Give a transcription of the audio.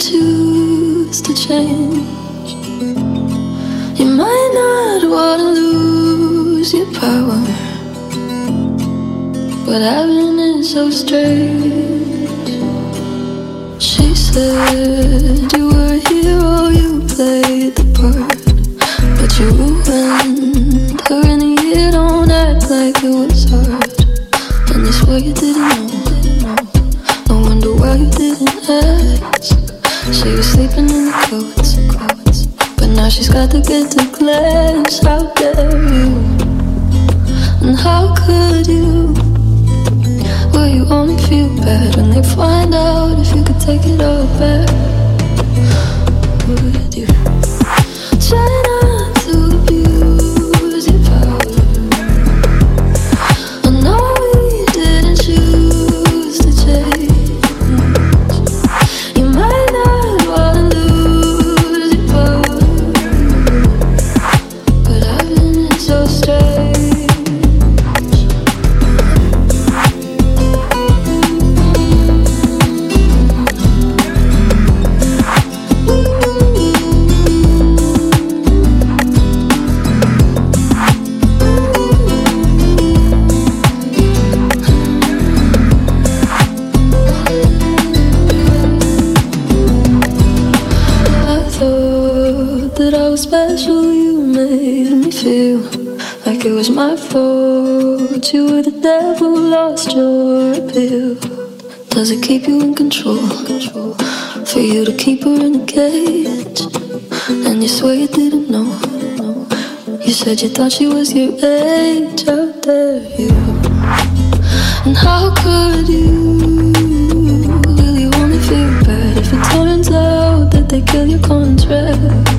choose to change. You might not wanna lose your power, but heaven is so strange. She said you were a hero, you played the part, but you ruined her in the year. Don't act like it was hard, and this way, you didn't know. I wonder why you didn't ask. She was sleeping in the coats, coats. But now she's got to get to class. How dare you? And how could you? Will you only feel bad when they find out if you could take it all back? Would but was special you made me feel. Like it was my fault. You were the devil, lost your appeal. Does it keep you in control? For you to keep her in a cage. And you swear you didn't know. You said you thought she was your age. How dare you? And how could you? Will you only feel bad if it turns out that they kill your contract?